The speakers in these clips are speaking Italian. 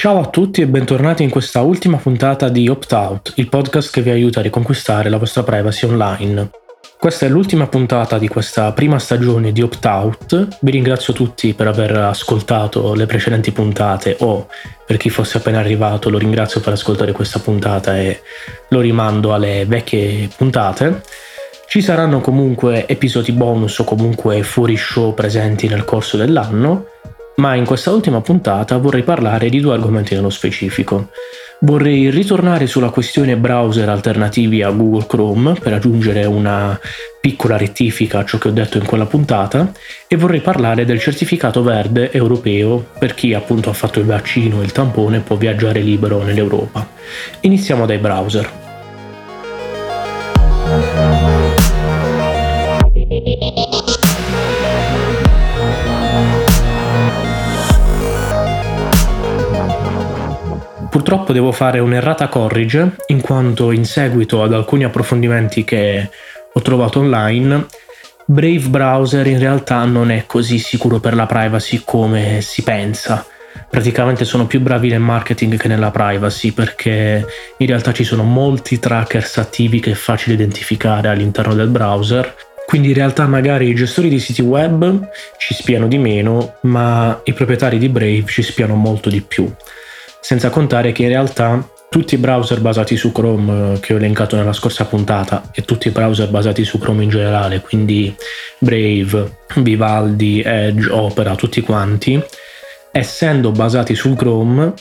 Ciao a tutti e bentornati in questa ultima puntata di Opt Out, il podcast che vi aiuta a riconquistare la vostra privacy online. Questa è l'ultima puntata di questa prima stagione di Opt Out. Vi ringrazio tutti per aver ascoltato le precedenti puntate o per chi fosse appena arrivato lo ringrazio per ascoltare questa puntata e lo rimando alle vecchie puntate. Ci saranno comunque episodi bonus o comunque fuori show presenti nel corso dell'anno ma in questa ultima puntata vorrei parlare di due argomenti nello specifico. Vorrei ritornare sulla questione browser alternativi a Google Chrome per aggiungere una piccola rettifica a ciò che ho detto in quella puntata e vorrei parlare del certificato verde europeo per chi appunto ha fatto il vaccino e il tampone può viaggiare libero nell'Europa. Iniziamo dai browser. Purtroppo devo fare un'errata corrige, in quanto in seguito ad alcuni approfondimenti che ho trovato online, Brave Browser in realtà non è così sicuro per la privacy come si pensa. Praticamente sono più bravi nel marketing che nella privacy perché in realtà ci sono molti trackers attivi che è facile identificare all'interno del browser quindi in realtà magari i gestori di siti web ci spiano di meno, ma i proprietari di Brave ci spiano molto di più senza contare che in realtà tutti i browser basati su Chrome eh, che ho elencato nella scorsa puntata e tutti i browser basati su Chrome in generale, quindi Brave, Vivaldi, Edge, Opera, tutti quanti, essendo basati su Chrome,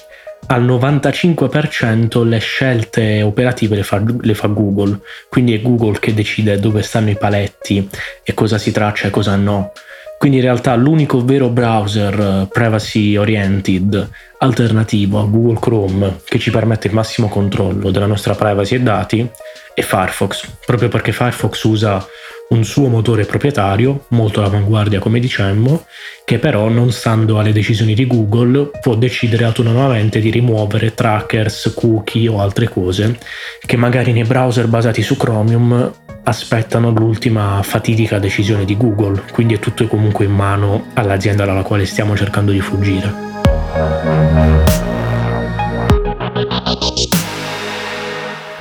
al 95% le scelte operative le fa, le fa, Google, quindi è Google che decide dove stanno i paletti e cosa si traccia e cosa no. Quindi in realtà l'unico vero browser eh, privacy oriented alternativo a Google Chrome che ci permette il massimo controllo della nostra privacy e dati è Firefox, proprio perché Firefox usa un suo motore proprietario, molto all'avanguardia come dicemmo, che però non stando alle decisioni di Google può decidere autonomamente di rimuovere trackers, cookie o altre cose che magari nei browser basati su Chromium aspettano l'ultima fatidica decisione di Google, quindi è tutto comunque in mano all'azienda dalla quale stiamo cercando di fuggire.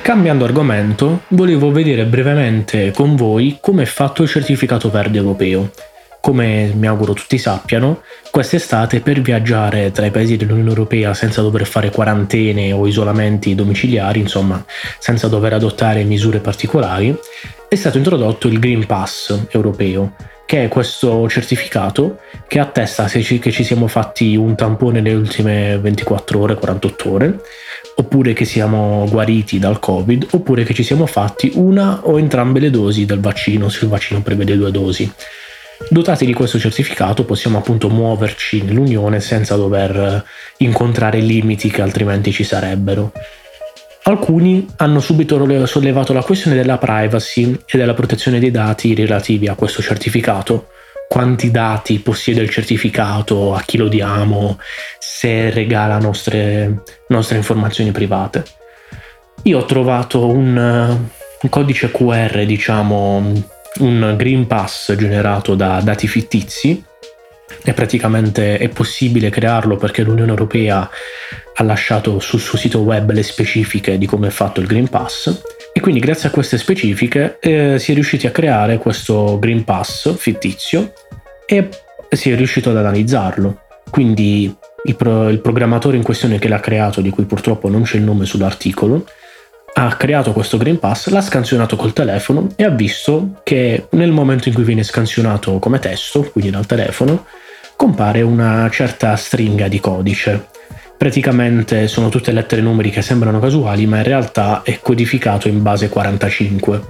Cambiando argomento, volevo vedere brevemente con voi come è fatto il certificato verde europeo. Come mi auguro tutti sappiano, quest'estate per viaggiare tra i paesi dell'Unione Europea senza dover fare quarantene o isolamenti domiciliari, insomma, senza dover adottare misure particolari, è stato introdotto il Green Pass europeo, che è questo certificato che attesta se ci, che ci siamo fatti un tampone nelle ultime 24 ore, 48 ore, oppure che siamo guariti dal Covid, oppure che ci siamo fatti una o entrambe le dosi del vaccino, se il vaccino prevede due dosi. Dotati di questo certificato possiamo appunto muoverci nell'Unione senza dover incontrare limiti che altrimenti ci sarebbero. Alcuni hanno subito sollevato la questione della privacy e della protezione dei dati relativi a questo certificato. Quanti dati possiede il certificato, a chi lo diamo, se regala nostre, nostre informazioni private. Io ho trovato un, un codice QR, diciamo, un Green Pass generato da dati fittizi e praticamente è possibile crearlo perché l'Unione Europea ha lasciato sul suo sito web le specifiche di come è fatto il Green Pass e quindi grazie a queste specifiche eh, si è riusciti a creare questo Green Pass fittizio e si è riuscito ad analizzarlo. Quindi il, pro- il programmatore in questione che l'ha creato, di cui purtroppo non c'è il nome sull'articolo, ha creato questo Green Pass, l'ha scansionato col telefono e ha visto che nel momento in cui viene scansionato come testo, quindi dal telefono, compare una certa stringa di codice praticamente sono tutte lettere e numeri che sembrano casuali, ma in realtà è codificato in base 45.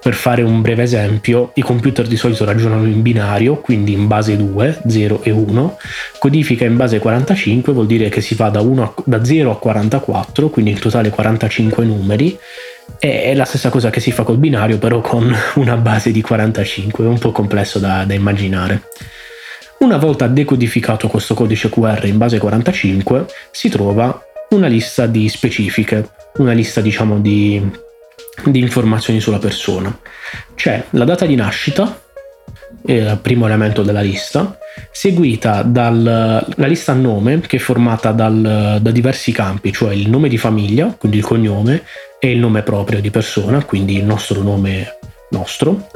Per fare un breve esempio, i computer di solito ragionano in binario, quindi in base 2, 0 e 1. Codifica in base 45 vuol dire che si va da, a, da 0 a 44, quindi in totale 45 numeri. È la stessa cosa che si fa col binario, però con una base di 45, è un po' complesso da, da immaginare. Una volta decodificato questo codice QR in base 45, si trova una lista di specifiche, una lista diciamo di, di informazioni sulla persona. C'è la data di nascita, il primo elemento della lista, seguita dalla lista nome che è formata dal, da diversi campi, cioè il nome di famiglia, quindi il cognome, e il nome proprio di persona, quindi il nostro nome nostro.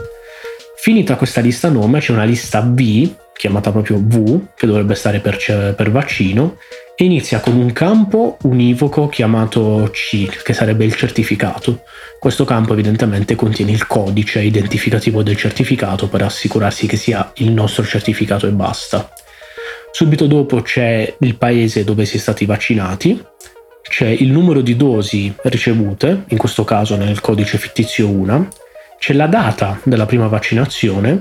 Finita questa lista nome c'è una lista V, chiamata proprio V, che dovrebbe stare per, per vaccino, inizia con un campo univoco chiamato C, che sarebbe il certificato. Questo campo evidentemente contiene il codice identificativo del certificato per assicurarsi che sia il nostro certificato e basta. Subito dopo c'è il paese dove si è stati vaccinati, c'è il numero di dosi ricevute, in questo caso nel codice fittizio 1, c'è la data della prima vaccinazione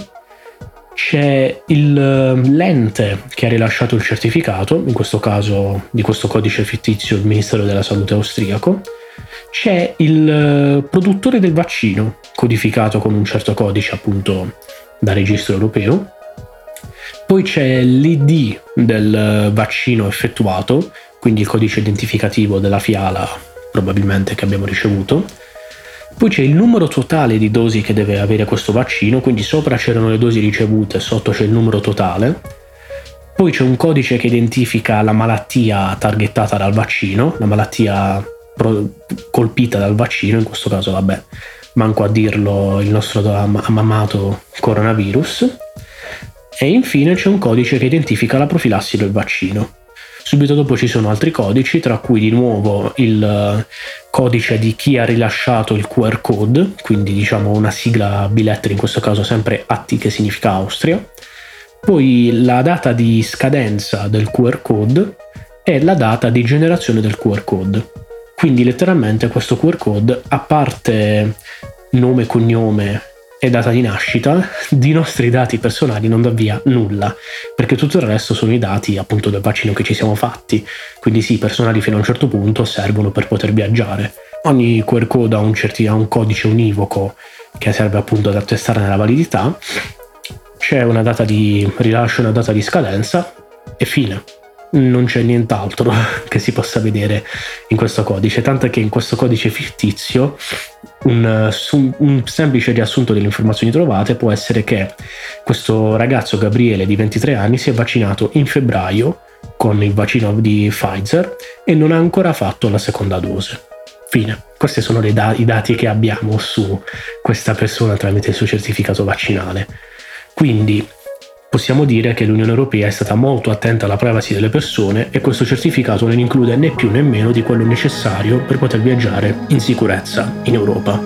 c'è il, eh, l'ente che ha rilasciato il certificato, in questo caso di questo codice fittizio il Ministero della Salute austriaco, c'è il eh, produttore del vaccino, codificato con un certo codice appunto da registro europeo, poi c'è l'ID del eh, vaccino effettuato, quindi il codice identificativo della fiala probabilmente che abbiamo ricevuto, poi c'è il numero totale di dosi che deve avere questo vaccino, quindi sopra c'erano le dosi ricevute, sotto c'è il numero totale. Poi c'è un codice che identifica la malattia targettata dal vaccino, la malattia colpita dal vaccino, in questo caso vabbè, manco a dirlo il nostro amato coronavirus. E infine c'è un codice che identifica la profilassi del vaccino. Subito dopo ci sono altri codici, tra cui di nuovo il eh, codice di chi ha rilasciato il QR code, quindi diciamo una sigla bilettere, in questo caso sempre ATT che significa Austria, poi la data di scadenza del QR code e la data di generazione del QR code. Quindi letteralmente questo QR code, a parte nome, cognome e data di nascita, di nostri dati personali non dà via nulla, perché tutto il resto sono i dati appunto del vaccino che ci siamo fatti, quindi sì, personali fino a un certo punto servono per poter viaggiare. Ogni QR code ha un, certi, ha un codice univoco che serve appunto ad attestare la validità, c'è una data di rilascio una data di scadenza e fine non c'è nient'altro che si possa vedere in questo codice, tanto che in questo codice fittizio un, un, semplice riassunto delle informazioni trovate può essere che questo ragazzo Gabriele di 23 anni si è vaccinato in febbraio con il vaccino di Pfizer e non ha ancora fatto la seconda dose. Fine. Questi sono da- i dati che abbiamo su questa persona tramite il suo certificato vaccinale. Quindi Possiamo dire che l'Unione Europea è stata molto attenta alla privacy delle persone e questo certificato non include né più né meno di quello necessario per poter viaggiare in sicurezza in Europa.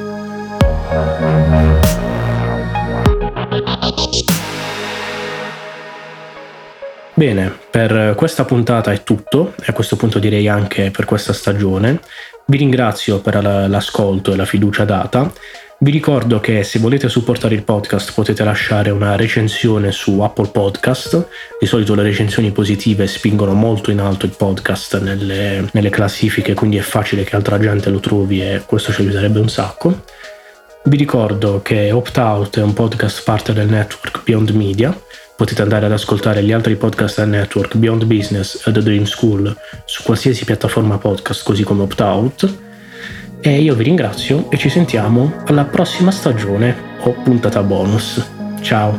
Bene, per questa puntata è tutto e a questo punto direi anche per questa stagione. Vi ringrazio per l'ascolto e la fiducia data. Vi ricordo che se volete supportare il podcast potete lasciare una recensione su Apple Podcast. Di solito le recensioni positive spingono molto in alto il podcast nelle, nelle classifiche, quindi è facile che altra gente lo trovi e questo ci aiuterebbe un sacco. Vi ricordo che Opt Out è un podcast parte del network Beyond Media. Potete andare ad ascoltare gli altri podcast del network Beyond Business e The Dream School su qualsiasi piattaforma podcast, così come Opt Out. E io vi ringrazio e ci sentiamo alla prossima stagione o puntata bonus. Ciao!